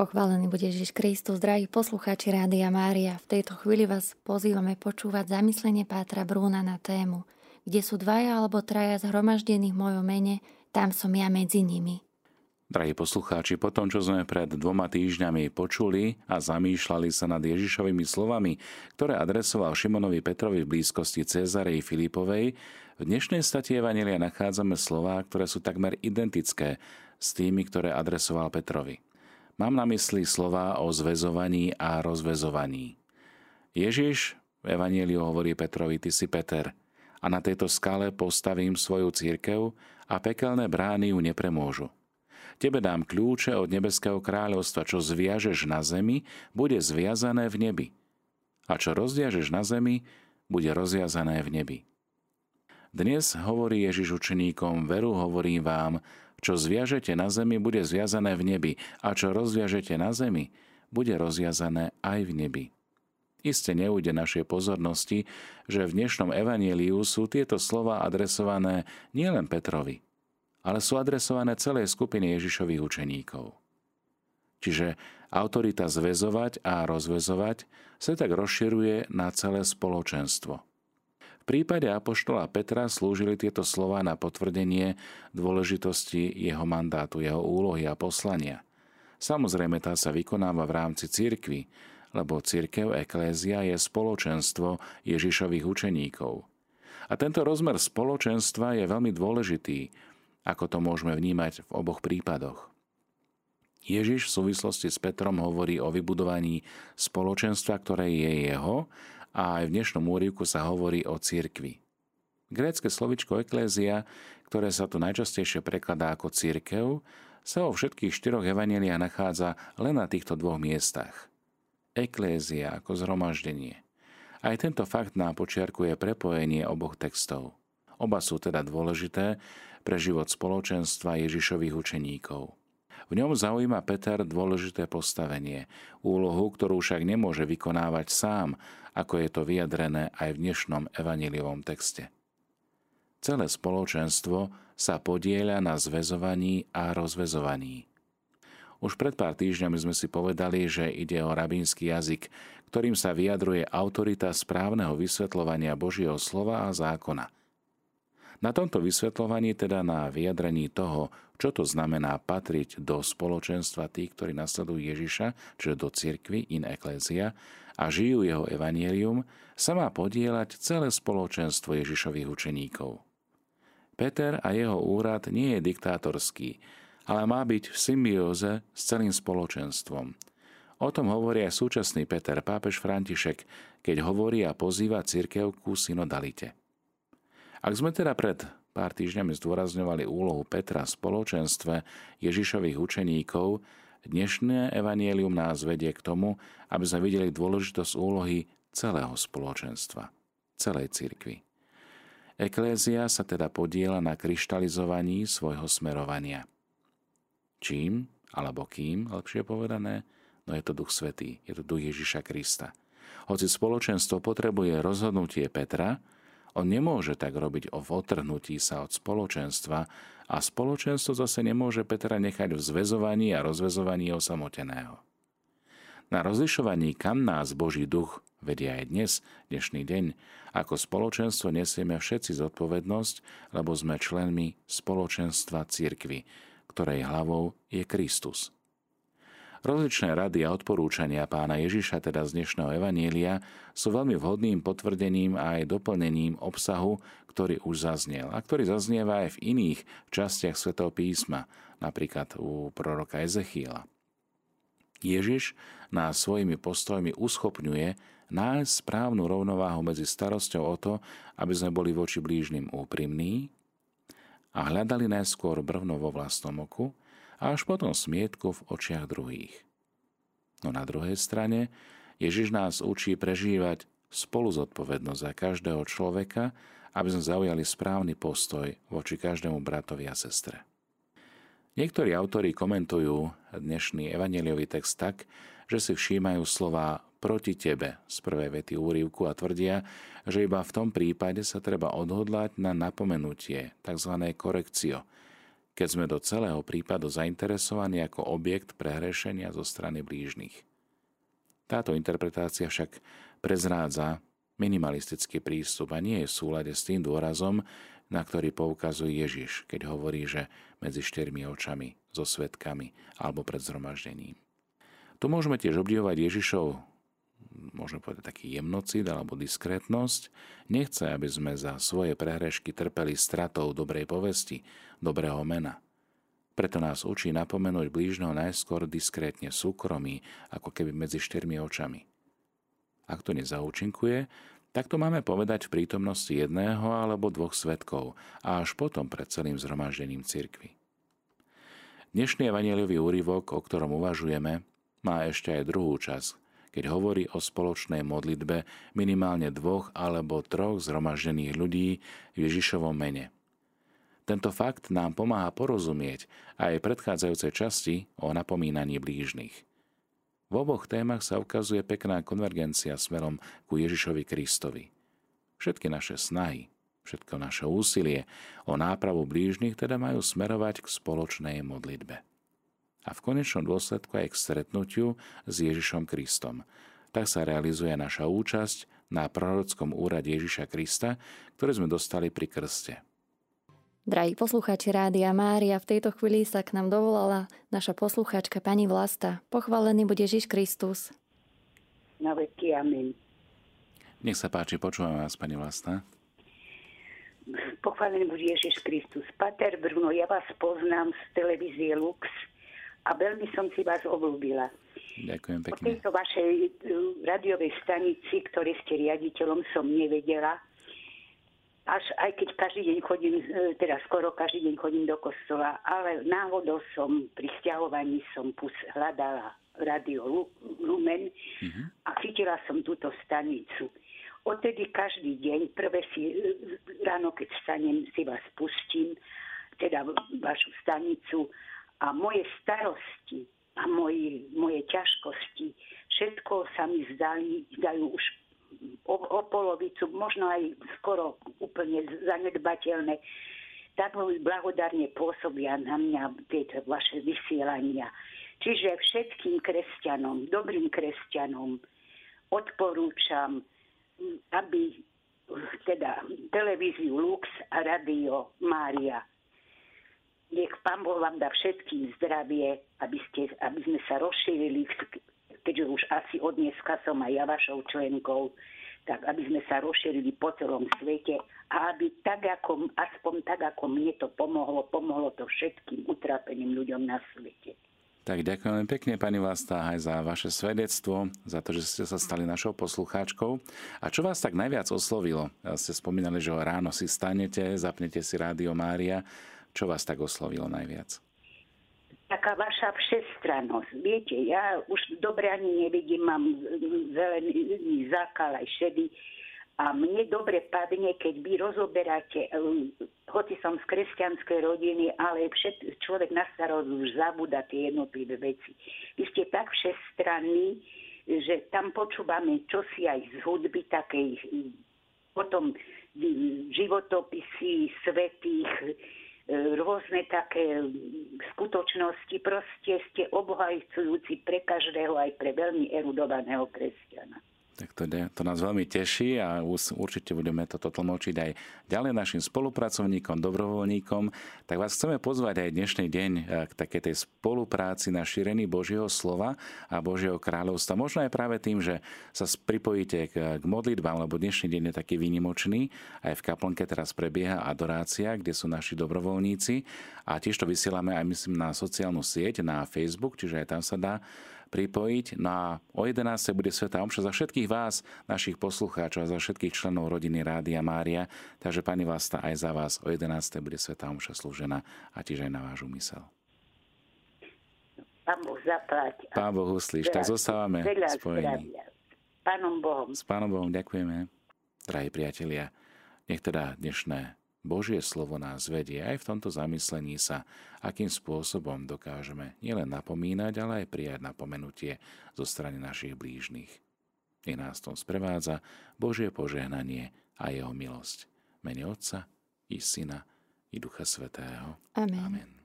Pochválený bude Ježiš Kristus, drahí poslucháči Rádia Mária. V tejto chvíli vás pozývame počúvať zamyslenie Pátra Brúna na tému Kde sú dvaja alebo traja zhromaždení v mojom mene, tam som ja medzi nimi. Drahí poslucháči, po tom, čo sme pred dvoma týždňami počuli a zamýšľali sa nad Ježišovými slovami, ktoré adresoval Šimonovi Petrovi v blízkosti Cezarej Filipovej, v dnešnej stati Evangelia nachádzame slová, ktoré sú takmer identické s tými, ktoré adresoval Petrovi. Mám na mysli slova o zväzovaní a rozvezovaní. Ježiš v Evangeliu hovorí Petrovi, ty si Peter, a na tejto skale postavím svoju církev a pekelné brány ju nepremôžu. Tebe dám kľúče od nebeského kráľovstva, čo zviažeš na zemi, bude zviazané v nebi. A čo rozviažeš na zemi, bude rozviazané v nebi. Dnes hovorí Ježiš učeníkom, veru hovorím vám, čo zviažete na zemi, bude zviazané v nebi, a čo rozviažete na zemi, bude rozviazané aj v nebi. Iste neújde našej pozornosti, že v dnešnom evaníliu sú tieto slova adresované nielen Petrovi, ale sú adresované celej skupine Ježišových učeníkov. Čiže autorita zväzovať a rozvezovať sa tak rozširuje na celé spoločenstvo. Prípade apoštola Petra slúžili tieto slova na potvrdenie dôležitosti jeho mandátu, jeho úlohy a poslania. Samozrejme, tá sa vykonáva v rámci cirkvy, lebo cirkev eklézia je spoločenstvo Ježišových učeníkov. A tento rozmer spoločenstva je veľmi dôležitý, ako to môžeme vnímať v oboch prípadoch. Ježiš v súvislosti s Petrom hovorí o vybudovaní spoločenstva, ktoré je jeho a aj v dnešnom úrivku sa hovorí o cirkvi. Grécke slovičko eklézia, ktoré sa tu najčastejšie prekladá ako cirkev, sa vo všetkých štyroch evaneliách nachádza len na týchto dvoch miestach. Eklézia ako zhromaždenie. Aj tento fakt nám počiarkuje prepojenie oboch textov. Oba sú teda dôležité, pre život spoločenstva Ježišových učeníkov. V ňom zaujíma Peter dôležité postavenie, úlohu, ktorú však nemôže vykonávať sám, ako je to vyjadrené aj v dnešnom evaniliovom texte. Celé spoločenstvo sa podieľa na zväzovaní a rozvezovaní. Už pred pár týždňami sme si povedali, že ide o rabínsky jazyk, ktorým sa vyjadruje autorita správneho vysvetľovania Božieho slova a zákona – na tomto vysvetľovaní, teda na vyjadrení toho, čo to znamená patriť do spoločenstva tých, ktorí nasledujú Ježiša, čiže do cirkvy in ecclesia, a žijú jeho evanielium, sa má podielať celé spoločenstvo Ježišových učeníkov. Peter a jeho úrad nie je diktátorský, ale má byť v symbióze s celým spoločenstvom. O tom hovorí aj súčasný Peter, pápež František, keď hovorí a pozýva cirkev ku synodalite. Ak sme teda pred pár týždňami zdôrazňovali úlohu Petra v spoločenstve Ježišových učeníkov, dnešné evanielium nás vedie k tomu, aby sme videli dôležitosť úlohy celého spoločenstva, celej cirkvi. Eklézia sa teda podiela na kryštalizovaní svojho smerovania. Čím, alebo kým, lepšie povedané, no je to Duch Svetý, je to Duch Ježiša Krista. Hoci spoločenstvo potrebuje rozhodnutie Petra, on nemôže tak robiť o otrhnutí sa od spoločenstva a spoločenstvo zase nemôže Petra nechať v zväzovaní a rozvezovaní osamoteného. Na rozlišovaní, kam nás Boží duch vedie aj dnes, dnešný deň, ako spoločenstvo nesieme všetci zodpovednosť, lebo sme členmi spoločenstva cirkvy, ktorej hlavou je Kristus. Rozličné rady a odporúčania pána Ježiša, teda z dnešného Evanielia, sú veľmi vhodným potvrdením a aj doplnením obsahu, ktorý už zaznel a ktorý zaznieva aj v iných častiach svätého písma, napríklad u proroka Ezechiela. Ježiš nás svojimi postojmi uschopňuje nájsť správnu rovnováhu medzi starosťou o to, aby sme boli voči blížnym úprimní a hľadali najskôr brvno vo vlastnom oku, a až potom smietku v očiach druhých. No na druhej strane Ježiš nás učí prežívať spolu zodpovednosť za každého človeka, aby sme zaujali správny postoj voči každému bratovi a sestre. Niektorí autori komentujú dnešný evaneliový text tak, že si všímajú slova proti tebe z prvej vety úrivku a tvrdia, že iba v tom prípade sa treba odhodlať na napomenutie, tzv. korekcio, keď sme do celého prípadu zainteresovaní ako objekt prehrešenia zo strany blížnych. Táto interpretácia však prezrádza minimalistický prístup a nie je v súlade s tým dôrazom, na ktorý poukazuje Ježiš, keď hovorí, že medzi štyrmi očami, so svetkami alebo pred zhromaždením. Tu môžeme tiež obdivovať Ježišov môžeme povedať taký jemnocid alebo diskrétnosť, nechce, aby sme za svoje prehrešky trpeli stratou dobrej povesti, dobrého mena. Preto nás učí napomenúť blížneho najskôr diskrétne súkromí, ako keby medzi štyrmi očami. Ak to nezaučinkuje, tak to máme povedať v prítomnosti jedného alebo dvoch svetkov a až potom pred celým zhromaždením cirkvy. Dnešný evangeliový úryvok, o ktorom uvažujeme, má ešte aj druhú časť, keď hovorí o spoločnej modlitbe minimálne dvoch alebo troch zhromaždených ľudí v Ježišovom mene. Tento fakt nám pomáha porozumieť aj predchádzajúcej časti o napomínaní blížnych. V oboch témach sa ukazuje pekná konvergencia smerom ku Ježišovi Kristovi. Všetky naše snahy, všetko naše úsilie o nápravu blížnych teda majú smerovať k spoločnej modlitbe a v konečnom dôsledku aj k stretnutiu s Ježišom Kristom. Tak sa realizuje naša účasť na prorockom úrade Ježiša Krista, ktoré sme dostali pri krste. Drahí poslucháči Rádia Mária, v tejto chvíli sa k nám dovolala naša poslucháčka pani Vlasta. Pochválený bude Ježiš Kristus. Na veky, amen. Nech sa páči, počúvam vás, pani Vlasta. Pochválený bude Ježiš Kristus. Pater Bruno, ja vás poznám z televízie Lux a veľmi som si vás obľúbila. Ďakujem pekne. O tejto vašej e, radiovej stanici, ktorej ste riaditeľom, som nevedela. Až aj keď každý deň chodím, e, teda skoro každý deň chodím do kostola, ale náhodou som pri stiahovaní som pus, hľadala radio Lumen uh-huh. a chytila som túto stanicu. Odtedy každý deň, prvé si e, ráno, keď stanem, si vás pustím, teda vašu stanicu a moje starosti a moje, moje ťažkosti, všetko sa mi zdali, zdajú už o, o polovicu, možno aj skoro úplne zanedbateľné. Tak blahodárne pôsobia na mňa tieto vaše vysielania. Čiže všetkým kresťanom, dobrým kresťanom odporúčam, aby teda televíziu Lux a Radio Mária nech Pán Boh vám dá všetkým zdravie, aby, ste, aby sme sa rozšírili, keďže už asi od dneska som aj ja vašou členkou, tak aby sme sa rozšírili po celom svete a aby tak ako, aspoň tak ako mne to pomohlo, pomohlo to všetkým utrápeným ľuďom na svete. Tak ďakujem pekne, pani Vlasta, aj za vaše svedectvo, za to, že ste sa stali našou poslucháčkou. A čo vás tak najviac oslovilo? Ste spomínali, že ráno si stanete, zapnete si Rádio Mária čo vás tak oslovilo najviac? Taká vaša všestrannosť. Viete, ja už dobre ani nevidím, mám zelený zákal aj šedý. A mne dobre padne, keď vy rozoberáte, um, hoci som z kresťanskej rodiny, ale všet, človek na starost už zabúda tie jednotlivé veci. Vy ste tak všestranní, že tam počúvame čosi aj z hudby takej, potom životopisy svetých, rôzne také skutočnosti. Proste ste obhajcujúci pre každého, aj pre veľmi erudovaného kresťana. Tak to, to nás veľmi teší a určite budeme toto tlmočiť aj ďalej našim spolupracovníkom, dobrovoľníkom. Tak vás chceme pozvať aj dnešný deň eh, k takej tej spolupráci na šírení Božieho slova a Božieho kráľovstva. Možno aj práve tým, že sa pripojíte k, k modlitbám, lebo dnešný deň je taký výnimočný. Aj v kaplnke teraz prebieha adorácia, kde sú naši dobrovoľníci a tiež to vysielame aj myslím na sociálnu sieť, na Facebook, čiže aj tam sa dá pripojiť. No a o 11. bude Sveta Omša za všetkých vás, našich poslucháčov a za všetkých členov rodiny Rádia Mária. Takže pani Vlasta, aj za vás o 11. bude Sveta Omša slúžená a tiež aj na váš úmysel. Pán Boh zaplať. Pán Boh uslíš, tak zostávame spojení. Pánom Bohom. S Pánom Bohom ďakujeme, drahí priatelia. Nech teda dnešné Božie slovo nás vedie aj v tomto zamyslení sa, akým spôsobom dokážeme nielen napomínať, ale aj prijať napomenutie zo strany našich blížnych. I nás tom sprevádza Božie požehnanie a jeho milosť. Mene Otca i Syna i Ducha Svetého. Amen. Amen.